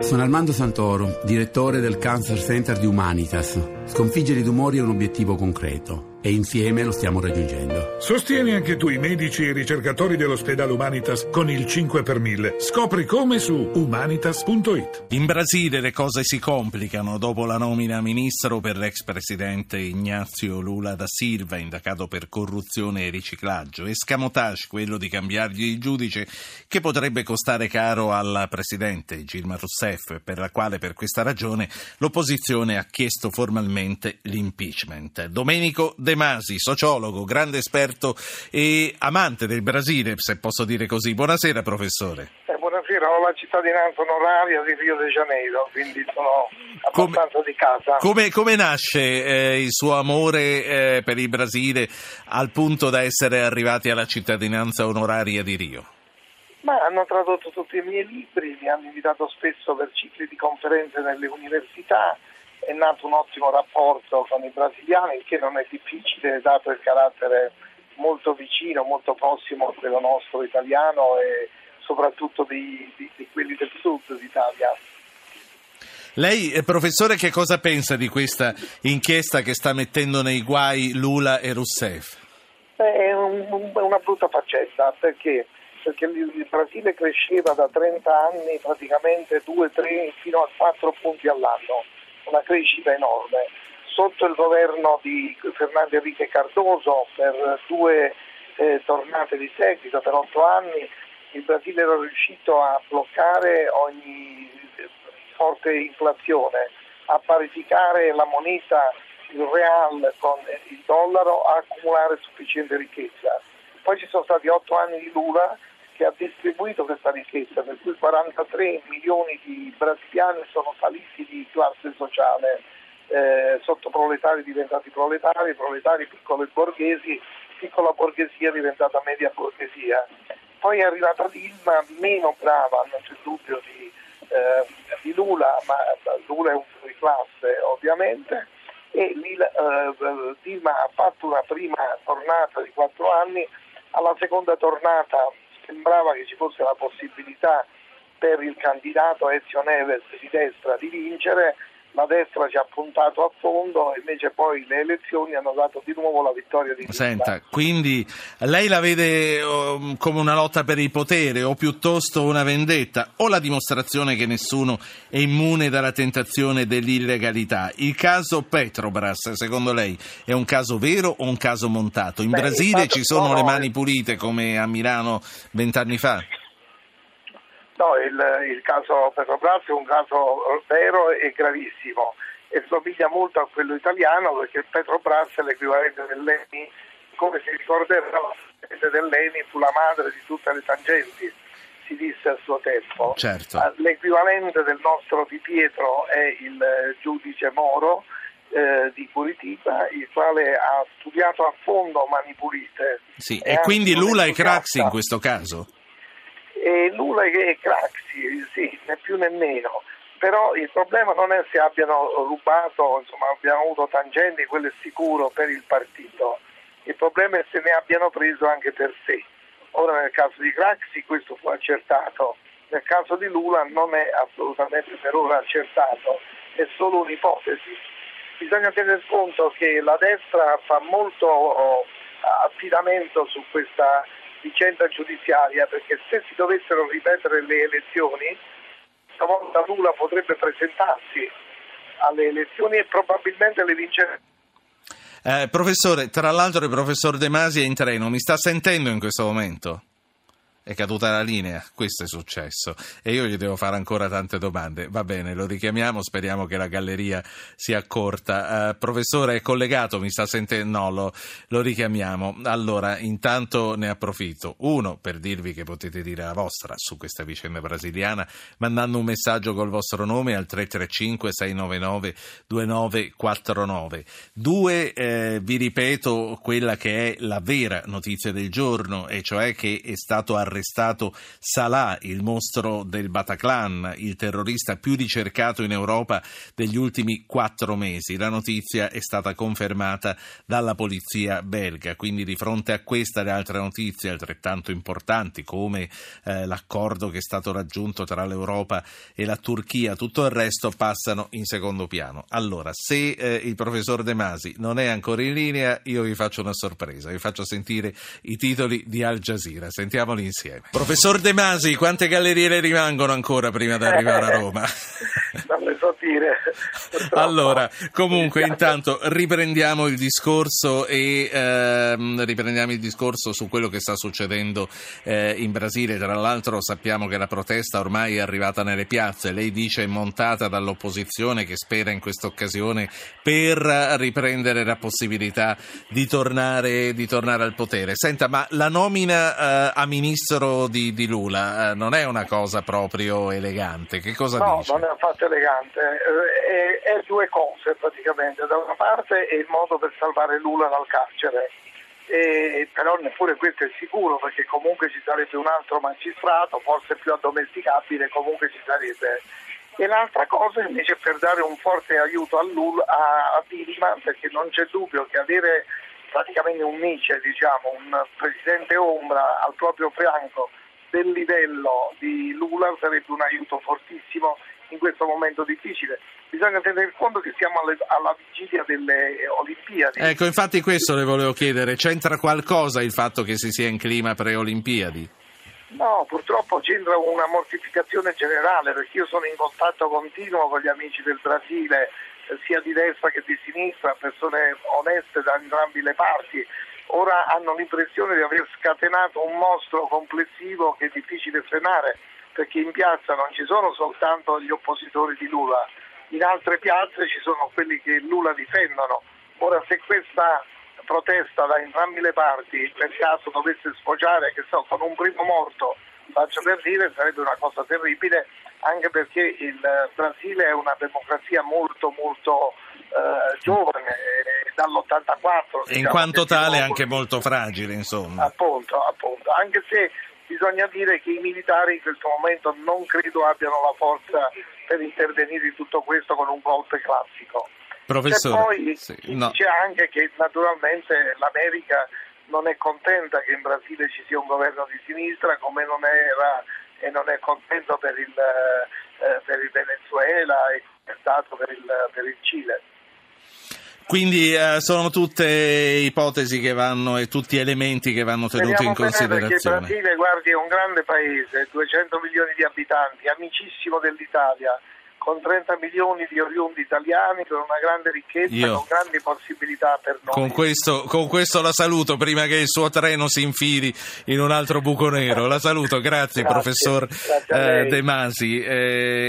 Sono Armando Santoro, direttore del Cancer Center di Humanitas. Sconfiggere i tumori è un obiettivo concreto e insieme lo stiamo raggiungendo. Sostieni anche tu i medici e i ricercatori dell'ospedale Humanitas con il 5 per 1000. Scopri come su humanitas.it. In Brasile le cose si complicano dopo la nomina a ministro per l'ex presidente Ignazio Lula da Silva, indagato per corruzione e riciclaggio. Escamotage, quello di cambiargli il giudice, che potrebbe costare caro alla presidente Gilma Rousseff, per la quale per questa ragione l'opposizione ha chiesto formalmente l'impeachment. Domenico De Masi, sociologo, grande esperto e amante del Brasile, se posso dire così. Buonasera professore. Eh, buonasera, ho la cittadinanza onoraria di Rio de Janeiro, quindi sono abbastanza come, di casa. Come, come nasce eh, il suo amore eh, per il Brasile al punto da essere arrivati alla cittadinanza onoraria di Rio? Ma hanno tradotto tutti i miei libri, mi hanno invitato spesso per cicli di conferenze nelle università è nato un ottimo rapporto con i brasiliani, il che non è difficile dato il carattere molto vicino, molto prossimo a quello nostro italiano e soprattutto di, di, di quelli del sud d'Italia. Lei, eh, professore, che cosa pensa di questa inchiesta che sta mettendo nei guai Lula e Rousseff? È un, una brutta faccetta perché, perché il Brasile cresceva da 30 anni praticamente 2-3 fino a 4 punti all'anno una crescita enorme. Sotto il governo di Fernando Enrique Cardoso per due eh, tornate di seguito, per otto anni, il Brasile era riuscito a bloccare ogni forte inflazione, a parificare la moneta, il real con il dollaro, a accumulare sufficiente ricchezza. Poi ci sono stati otto anni di Lula che ha distribuito questa ricchezza, per cui 43 milioni di brasiliani sono saliti di classe sociale, eh, sottoproletari diventati proletari, proletari piccoli borghesi, piccola borghesia diventata media borghesia. Poi è arrivata Dilma, meno brava, non c'è dubbio, di, eh, di Lula, ma Lula è un fuori classe ovviamente, e eh, Dilma ha fatto una prima tornata di quattro anni, alla seconda tornata sembrava che ci fosse la possibilità per il candidato Ezio Neves di destra di vincere, la destra ci ha puntato a fondo e invece poi le elezioni hanno dato di nuovo la vittoria di Senta, Lula. quindi lei la vede um, come una lotta per il potere o piuttosto una vendetta o la dimostrazione che nessuno è immune dalla tentazione dell'illegalità? Il caso Petrobras, secondo lei, è un caso vero o un caso montato? In Beh, Brasile ci sono no, le mani pulite come a Milano vent'anni fa? No, il, il caso Petrobras è un caso vero e gravissimo e somiglia molto a quello italiano perché Petrobras è l'equivalente dell'ENI, come si ricorderà, dell'ENI fu la madre di tutte le tangenti, si disse al suo tempo. Certo. Ah, l'equivalente del nostro Di Pietro è il giudice Moro eh, di Curitiba, il quale ha studiato a fondo Mani Pulite. Sì, e, e quindi Lula e Craxi in questo caso? E Lula e Craxi, sì, né più né meno. Però il problema non è se abbiano rubato, insomma abbiano avuto tangenti, quello è sicuro per il partito. Il problema è se ne abbiano preso anche per sé. Ora nel caso di Craxi questo fu accertato, nel caso di Lula non è assolutamente per ora accertato, è solo un'ipotesi. Bisogna tener conto che la destra fa molto oh, affidamento su questa vicenda giudiziaria perché se si dovessero ripetere le elezioni, stavolta Lula potrebbe presentarsi alle elezioni e probabilmente le vincerebbe. Eh, professore, tra l'altro il professor De Masi è in treno, mi sta sentendo in questo momento? È caduta la linea, questo è successo e io gli devo fare ancora tante domande. Va bene, lo richiamiamo, speriamo che la galleria sia corta. Uh, professore è collegato, mi sta sentendo? No, lo, lo, richiamiamo. Allora, intanto ne approfitto. Uno, per dirvi che potete dire la vostra su questa vicenda brasiliana mandando un messaggio col vostro nome al 335-699-2949. Due, eh, vi ripeto quella che è la vera notizia del giorno, e cioè che è stato arrestato arrestato Salah, il mostro del Bataclan, il terrorista più ricercato in Europa degli ultimi quattro mesi. La notizia è stata confermata dalla polizia belga, quindi di fronte a questa e altre notizie altrettanto importanti come eh, l'accordo che è stato raggiunto tra l'Europa e la Turchia, tutto il resto passano in secondo piano. Allora, se eh, il professor De Masi non è ancora in linea, io vi faccio una sorpresa, vi faccio sentire i titoli di Al Jazeera. Sentiamoli insieme. Professor De Masi, quante gallerie le rimangono ancora prima di arrivare a Roma? non le so dire. Allora, comunque, intanto riprendiamo il discorso e ehm, riprendiamo il discorso su quello che sta succedendo eh, in Brasile. Tra l'altro, sappiamo che la protesta ormai è arrivata nelle piazze. Lei dice è montata dall'opposizione che spera in questa occasione per riprendere la possibilità di tornare, di tornare al potere. Senta, ma la nomina eh, a ministro di, di Lula eh, non è una cosa proprio elegante. Che cosa no, dice? No, non è affatto elegante. Eh, è, è due cose praticamente. Da una parte è il modo per salvare Lula dal carcere. E, però neppure questo è sicuro perché comunque ci sarebbe un altro magistrato, forse più addomesticabile, comunque ci sarebbe e l'altra cosa invece per dare un forte aiuto a, Lula, a, a Dilma perché non c'è dubbio che avere praticamente un Mice, diciamo, un presidente ombra al proprio fianco del livello di Lula sarebbe un aiuto fortissimo in questo momento difficile. Bisogna tenere conto che siamo alle, alla vigilia delle Olimpiadi. Ecco, infatti questo le volevo chiedere, c'entra qualcosa il fatto che si sia in clima pre-Olimpiadi? No, purtroppo c'entra una mortificazione generale perché io sono in contatto continuo con gli amici del Brasile, eh, sia di destra che di sinistra, persone oneste da entrambi le parti. Ora hanno l'impressione di aver scatenato un mostro complessivo che è difficile frenare perché in piazza non ci sono soltanto gli oppositori di Lula, in altre piazze ci sono quelli che Lula difendono. Ora se questa protesta da entrambe le parti per caso dovesse sfociare che so, con un primo morto, faccio per dire, sarebbe una cosa terribile anche perché il Brasile è una democrazia molto molto eh, giovane, dall'84. In quanto tale anche molto fragile, insomma. Appunto, appunto, anche se bisogna dire che i militari in questo momento non credo abbiano la forza per intervenire in tutto questo con un golpe classico. Professore, e poi sì, no. dice anche che naturalmente l'America non è contenta che in Brasile ci sia un governo di sinistra come non era e non è contento per il, eh, per il Venezuela e stato per il, per il Cile. Quindi eh, sono tutte ipotesi che vanno e tutti elementi che vanno tenuti Speriamo in considerazione. Perché il Brasile, guardi, è un grande paese, 200 milioni di abitanti, amicissimo dell'Italia con 30 milioni di oriundi italiani, con una grande ricchezza, Io, con grandi possibilità per noi. Con questo, con questo, la saluto prima che il suo treno si infili in un altro buco nero. La saluto, grazie, grazie professor grazie eh, De Masi. Eh,